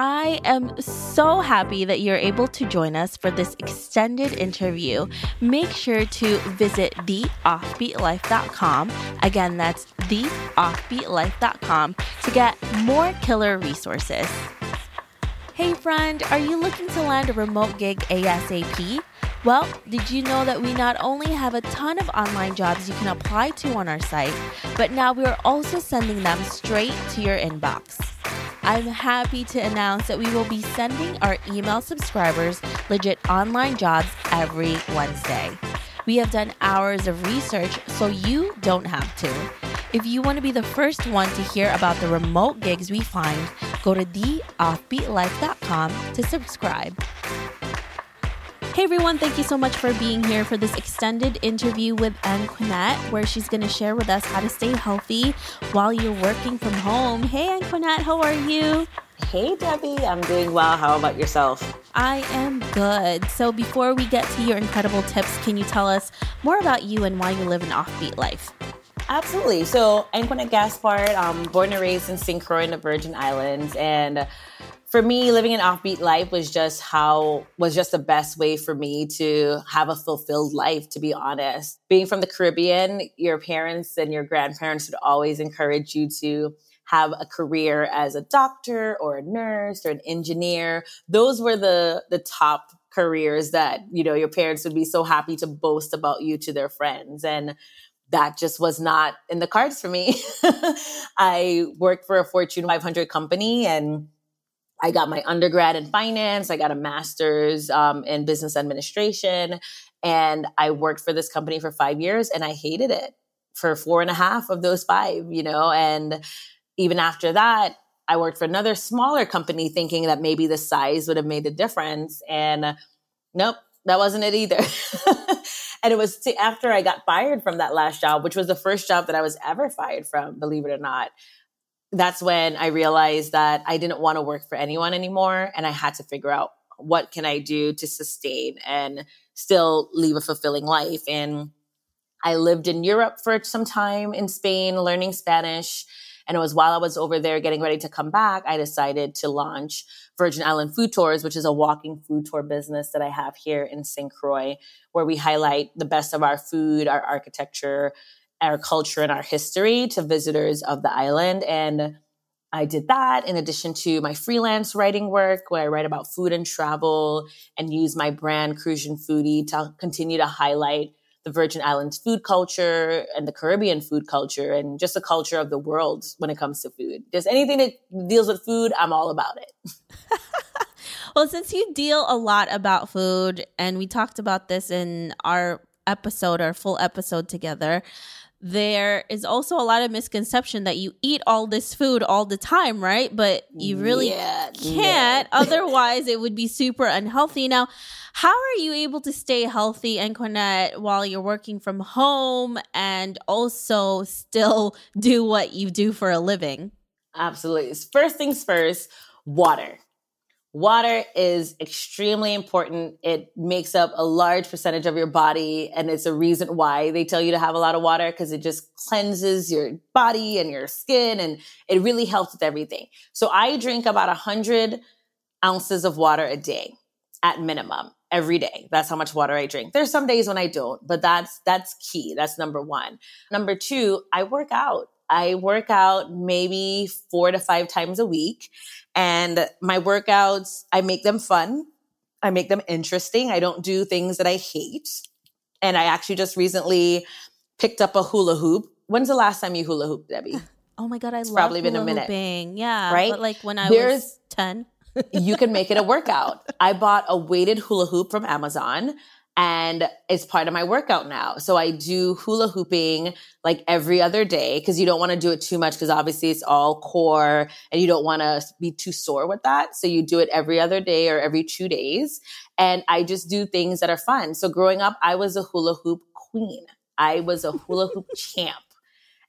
I am so happy that you're able to join us for this extended interview. Make sure to visit theoffbeatlife.com. Again, that's theoffbeatlife.com to get more killer resources. Hey, friend, are you looking to land a remote gig ASAP? Well, did you know that we not only have a ton of online jobs you can apply to on our site, but now we're also sending them straight to your inbox? I'm happy to announce that we will be sending our email subscribers legit online jobs every Wednesday. We have done hours of research so you don't have to. If you want to be the first one to hear about the remote gigs we find, go to theoffbeatlife.com to subscribe. Hey everyone, thank you so much for being here for this extended interview with Anquanette, where she's going to share with us how to stay healthy while you're working from home. Hey Anquanette, how are you? Hey Debbie, I'm doing well. How about yourself? I am good. So before we get to your incredible tips, can you tell us more about you and why you live an offbeat life? Absolutely. So Anquanette Gaspard, um, born and raised in St. Croix in the Virgin Islands, and for me, living an offbeat life was just how was just the best way for me to have a fulfilled life, to be honest. Being from the Caribbean, your parents and your grandparents would always encourage you to have a career as a doctor or a nurse or an engineer. Those were the the top careers that, you know, your parents would be so happy to boast about you to their friends. And that just was not in the cards for me. I worked for a Fortune 500 company and I got my undergrad in finance. I got a master's um, in business administration. And I worked for this company for five years and I hated it for four and a half of those five, you know. And even after that, I worked for another smaller company thinking that maybe the size would have made a difference. And nope, that wasn't it either. and it was after I got fired from that last job, which was the first job that I was ever fired from, believe it or not that's when I realized that I didn't want to work for anyone anymore and I had to figure out what can I do to sustain and still leave a fulfilling life. And I lived in Europe for some time in Spain learning Spanish and it was while I was over there getting ready to come back I decided to launch Virgin Island Food Tours which is a walking food tour business that I have here in St. Croix where we highlight the best of our food, our architecture, our culture and our history to visitors of the island. And I did that in addition to my freelance writing work, where I write about food and travel and use my brand Cruzan Foodie to continue to highlight the Virgin Islands food culture and the Caribbean food culture and just the culture of the world when it comes to food. Just anything that deals with food, I'm all about it. well, since you deal a lot about food, and we talked about this in our episode, our full episode together, there is also a lot of misconception that you eat all this food all the time, right? But you really yeah, can't. Yeah. Otherwise, it would be super unhealthy. Now, how are you able to stay healthy, Anquanette, while you're working from home and also still do what you do for a living? Absolutely. First things first, water. Water is extremely important. It makes up a large percentage of your body. And it's a reason why they tell you to have a lot of water because it just cleanses your body and your skin and it really helps with everything. So I drink about 100 ounces of water a day at minimum every day. That's how much water I drink. There's some days when I don't, but that's that's key. That's number 1. Number 2, I work out. I work out maybe 4 to 5 times a week and my workouts, I make them fun. I make them interesting. I don't do things that I hate. And I actually just recently picked up a hula hoop. When's the last time you hula hooped, Debbie? Oh my god, I it's love probably been a minute. Hooping. Yeah, right. But like when I There's, was ten, you can make it a workout. I bought a weighted hula hoop from Amazon and it's part of my workout now. So I do hula hooping like every other day because you don't want to do it too much because obviously it's all core and you don't want to be too sore with that. So you do it every other day or every two days. And I just do things that are fun. So growing up, I was a hula hoop queen. I was a hula hoop champ.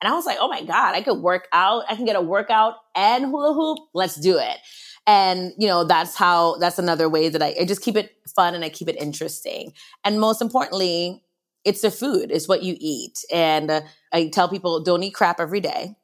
And I was like, oh my God, I could work out. I can get a workout and hula hoop. Let's do it. And, you know, that's how, that's another way that I, I just keep it fun and I keep it interesting. And most importantly, it's the food, it's what you eat. And uh, I tell people don't eat crap every day.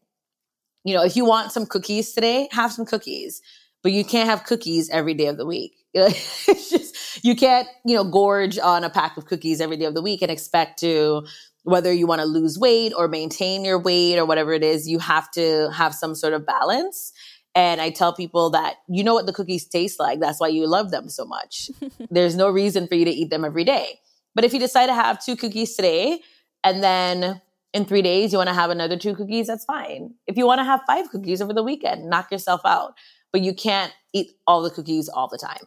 You know, if you want some cookies today, have some cookies. but you can't have cookies every day of the week. it's just, you can't, you know, gorge on a pack of cookies every day of the week and expect to, whether you want to lose weight or maintain your weight or whatever it is, you have to have some sort of balance. And I tell people that you know what the cookies taste like. That's why you love them so much. There's no reason for you to eat them every day. But if you decide to have two cookies today and then in three days you want to have another two cookies, that's fine. If you want to have five cookies over the weekend, knock yourself out. But you can't eat all the cookies all the time.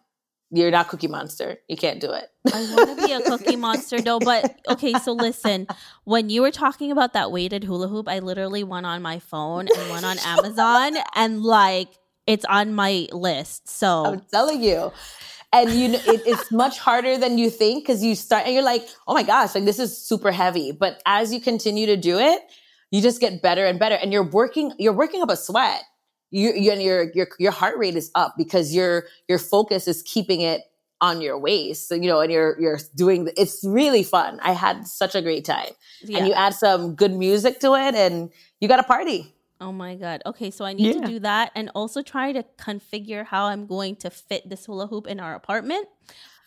You're not Cookie Monster. You can't do it. I want to be a Cookie Monster though. But okay, so listen, when you were talking about that weighted hula hoop, I literally went on my phone and went on Amazon and like it's on my list. So I'm telling you. And you know, it, it's much harder than you think because you start and you're like, oh my gosh, like this is super heavy. But as you continue to do it, you just get better and better. And you're working, you're working up a sweat you, you and your your your heart rate is up because your your focus is keeping it on your waist. So, you know, and you're you're doing the, it's really fun. I had such a great time. Yeah. And you add some good music to it and you got a party. Oh my god. Okay, so I need yeah. to do that and also try to configure how I'm going to fit this hula hoop in our apartment.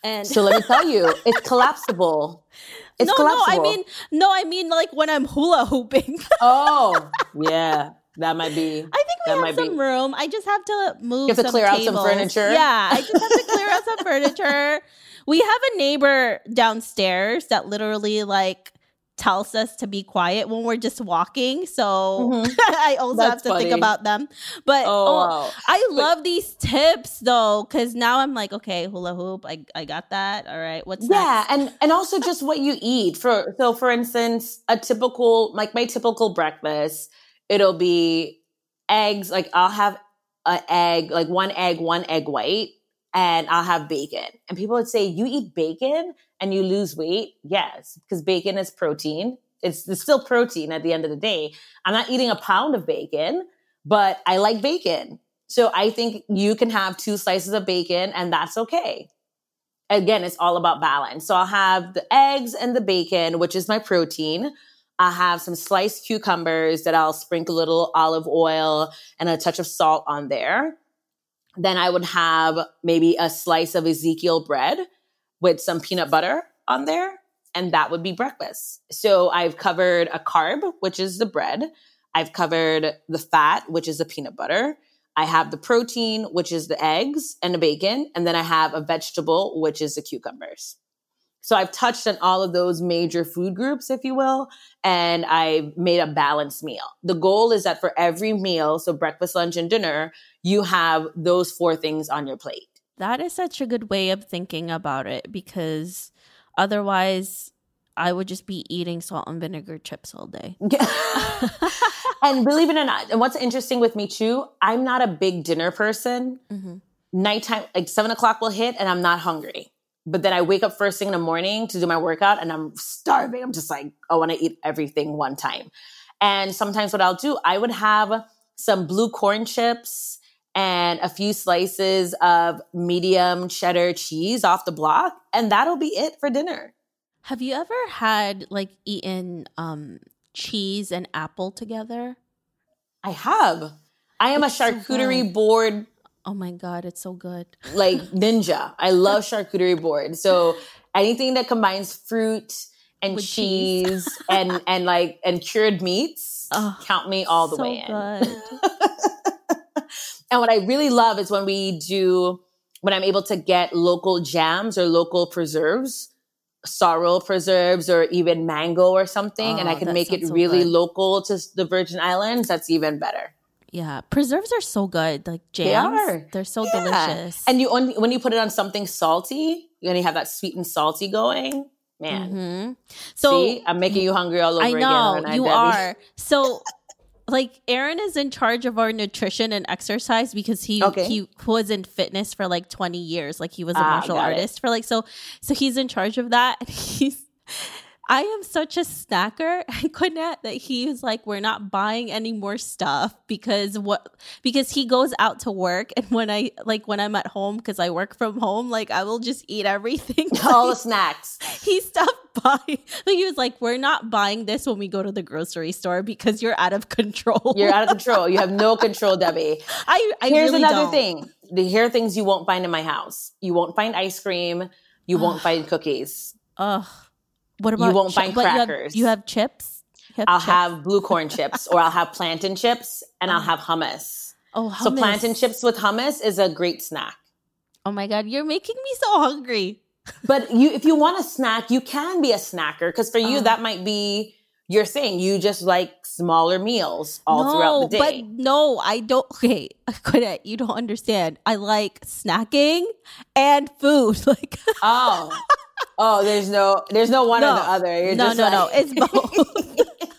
And so let me tell you, it's collapsible. It's no, collapsible. no, I mean, no, I mean like when I'm hula hooping. oh, yeah. That might be. I think we have some be. room. I just have to move. You have to clear tables. out some furniture. Yeah, I just have to clear out some furniture. We have a neighbor downstairs that literally like tells us to be quiet when we're just walking. So mm-hmm. I also That's have to funny. think about them. But oh, oh wow. I love these tips though, because now I'm like, okay, hula hoop, I, I got that. All right, what's yeah, next? and and also just what you eat. For so for instance, a typical like my typical breakfast it'll be eggs. Like I'll have an egg, like one egg, one egg white, and I'll have bacon. And people would say, You eat bacon and you lose weight? Yes, because bacon is protein. It's, it's still protein at the end of the day. I'm not eating a pound of bacon, but I like bacon. So I think you can have two slices of bacon and that's okay. Again, it's all about balance. So I'll have the eggs and the bacon, which is my protein. I have some sliced cucumbers that I'll sprinkle a little olive oil and a touch of salt on there. Then I would have maybe a slice of Ezekiel bread with some peanut butter on there. And that would be breakfast. So I've covered a carb, which is the bread. I've covered the fat, which is the peanut butter. I have the protein, which is the eggs and the bacon. And then I have a vegetable, which is the cucumbers. So I've touched on all of those major food groups, if you will, and I made a balanced meal. The goal is that for every meal, so breakfast, lunch, and dinner, you have those four things on your plate. That is such a good way of thinking about it because otherwise, I would just be eating salt and vinegar chips all day. and believe it or not, and what's interesting with me too, I'm not a big dinner person. Mm-hmm. Nighttime, like seven o'clock will hit, and I'm not hungry. But then I wake up first thing in the morning to do my workout and I'm starving. I'm just like, I want to eat everything one time. And sometimes what I'll do, I would have some blue corn chips and a few slices of medium cheddar cheese off the block, and that'll be it for dinner. Have you ever had like eaten um, cheese and apple together? I have. I am it's a charcuterie so board Oh my god, it's so good. like ninja. I love charcuterie board. So anything that combines fruit and With cheese, cheese. and and like and cured meats, oh, count me all the so way in. and what I really love is when we do when I'm able to get local jams or local preserves, sorrel preserves or even mango or something, oh, and I oh, can make it really so local to the Virgin Islands, that's even better. Yeah, preserves are so good. Like jams, they are. They're so yeah. delicious. And you only when you put it on something salty, you only have that sweet and salty going. Man, mm-hmm. so See, I'm making you hungry all over I know, again. you are. So, like, Aaron is in charge of our nutrition and exercise because he okay. he was in fitness for like 20 years. Like, he was a ah, martial artist it. for like so. So he's in charge of that. He's I am such a snacker, Quinette, that he was like, we're not buying any more stuff because what because he goes out to work and when I like when I'm at home because I work from home, like I will just eat everything. All the snacks. He stopped buy. he was like, we're not buying this when we go to the grocery store because you're out of control. You're out of control. You have no control, Debbie. I, I Here's really another don't. thing. The here are things you won't find in my house. You won't find ice cream. You won't find cookies. Ugh. What about you won't chi- find but you have- crackers. You have, chips. I'll chips? have blue corn chips or I'll have plantain chips and I'll have hummus. oh So plantain chips with hummus is a great snack. Oh my god, you're making me so hungry. But you if you want a snack, you can be a snacker because for you Uh. that might be your thing. You just like smaller meals all throughout the day. But no, I don't. Okay, Quinette, you don't understand. I like snacking and food. Like Oh. Oh, there's no there's no one or the other. You're no, just no, like, no. It's both.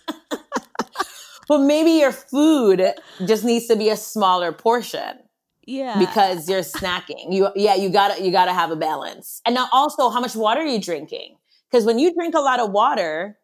But maybe your food just needs to be a smaller portion yeah. because you're snacking. You yeah, you gotta you gotta have a balance. And now also how much water are you drinking? Because when you drink a lot of water,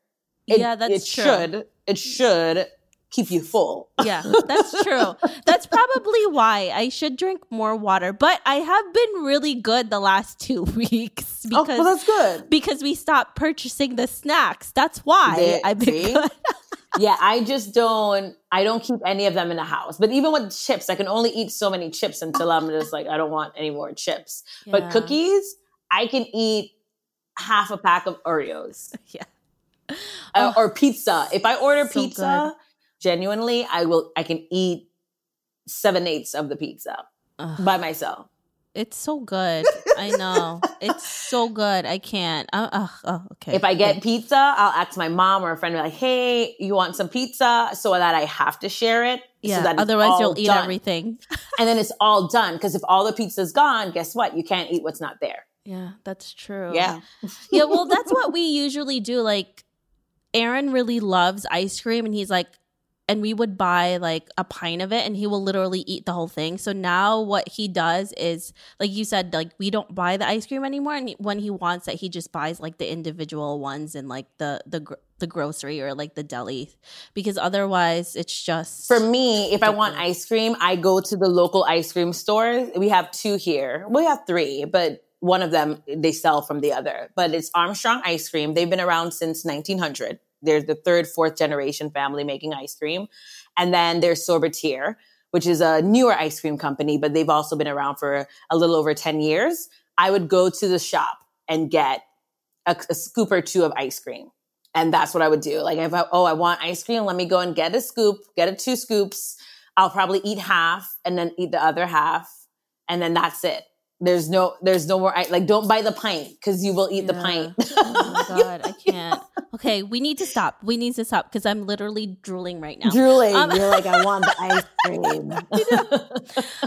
it, Yeah, that's it true. should it should keep you full. yeah, that's true. That's probably why I should drink more water. But I have been really good the last two weeks oh, because well that's good. because we stopped purchasing the snacks. That's why There- I've been see? good. yeah, I just don't I don't keep any of them in the house. But even with chips, I can only eat so many chips until I'm just like I don't want any more chips. Yeah. But cookies, I can eat half a pack of Oreos. Yeah. Uh, Oh, or pizza. If I order so pizza, genuinely, I will. I can eat seven eighths of the pizza Ugh. by myself. It's so good. I know. It's so good. I can't. Uh, uh, oh, okay. If I get Okay. pizza, I'll ask my mom or a friend, like, "Hey, you want some pizza?" So that I have to share it. yeah. So that Otherwise, you'll eat done. everything. and then it's all done. Because if all the pizza's gone, guess what? You can't eat what's not there. Yeah, that's true. Yeah. yeah, well, that's what we usually do. Like, Aaron really loves ice cream, and he's like, and we would buy like a pint of it, and he will literally eat the whole thing. So now what he does is, like you said, like we don't buy the ice cream anymore, and when he wants it, he just buys like the individual ones in like the the gr- the grocery or like the deli, because otherwise it's just For me, if I want ice cream, I go to the local ice cream store. We have two here. We have three, but one of them they sell from the other. But it's Armstrong Ice Cream. They've been around since 1900. They're the third, fourth generation family making ice cream. And then there's Sorbetier, which is a newer ice cream company, but they've also been around for a little over 10 years. I would go to the shop and get a, a scoop or two of ice cream. And that's what I would do. Like if I, oh, I want ice cream, let me go and get a scoop, get a two scoops. I'll probably eat half and then eat the other half. And then that's it. There's no, there's no more, i- like don't buy the pint because you will eat the pint. oh my god, I can't. Okay, we need to stop. We need to stop because I'm literally drooling right now. Drooling. Um, You're like, I want the ice cream.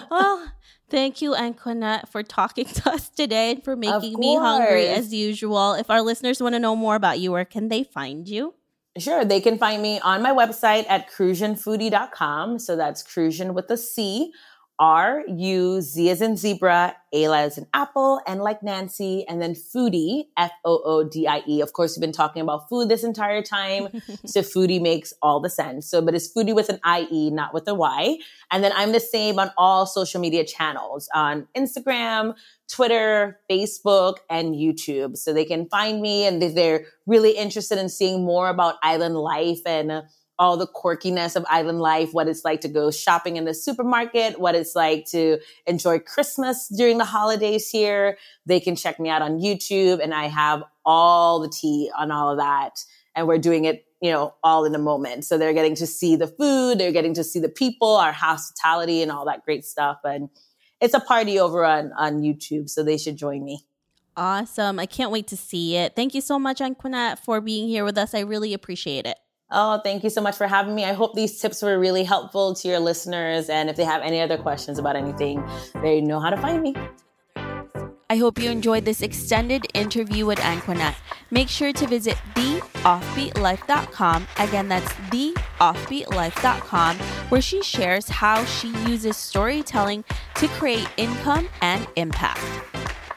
well, thank you, Anquanette, for talking to us today and for making me hungry as usual. If our listeners want to know more about you, where can they find you? Sure. They can find me on my website at cruzanfoodie.com. So that's Cruzan with a C, R U Z as in zebra, A as in apple, and like Nancy, and then foodie, F O O D I E. Of course, we've been talking about food this entire time. so foodie makes all the sense. So, but it's foodie with an I E, not with a Y. And then I'm the same on all social media channels on Instagram, Twitter, Facebook, and YouTube. So they can find me and if they're really interested in seeing more about island life and all the quirkiness of island life, what it's like to go shopping in the supermarket, what it's like to enjoy Christmas during the holidays here. They can check me out on YouTube and I have all the tea on all of that. And we're doing it, you know, all in a moment. So they're getting to see the food, they're getting to see the people, our hospitality and all that great stuff. And it's a party over on, on YouTube. So they should join me. Awesome. I can't wait to see it. Thank you so much, Anquanette, for being here with us. I really appreciate it. Oh, thank you so much for having me. I hope these tips were really helpful to your listeners. And if they have any other questions about anything, they know how to find me. I hope you enjoyed this extended interview with Anquanette. Make sure to visit theoffbeatlife.com. Again, that's theoffbeatlife.com, where she shares how she uses storytelling to create income and impact.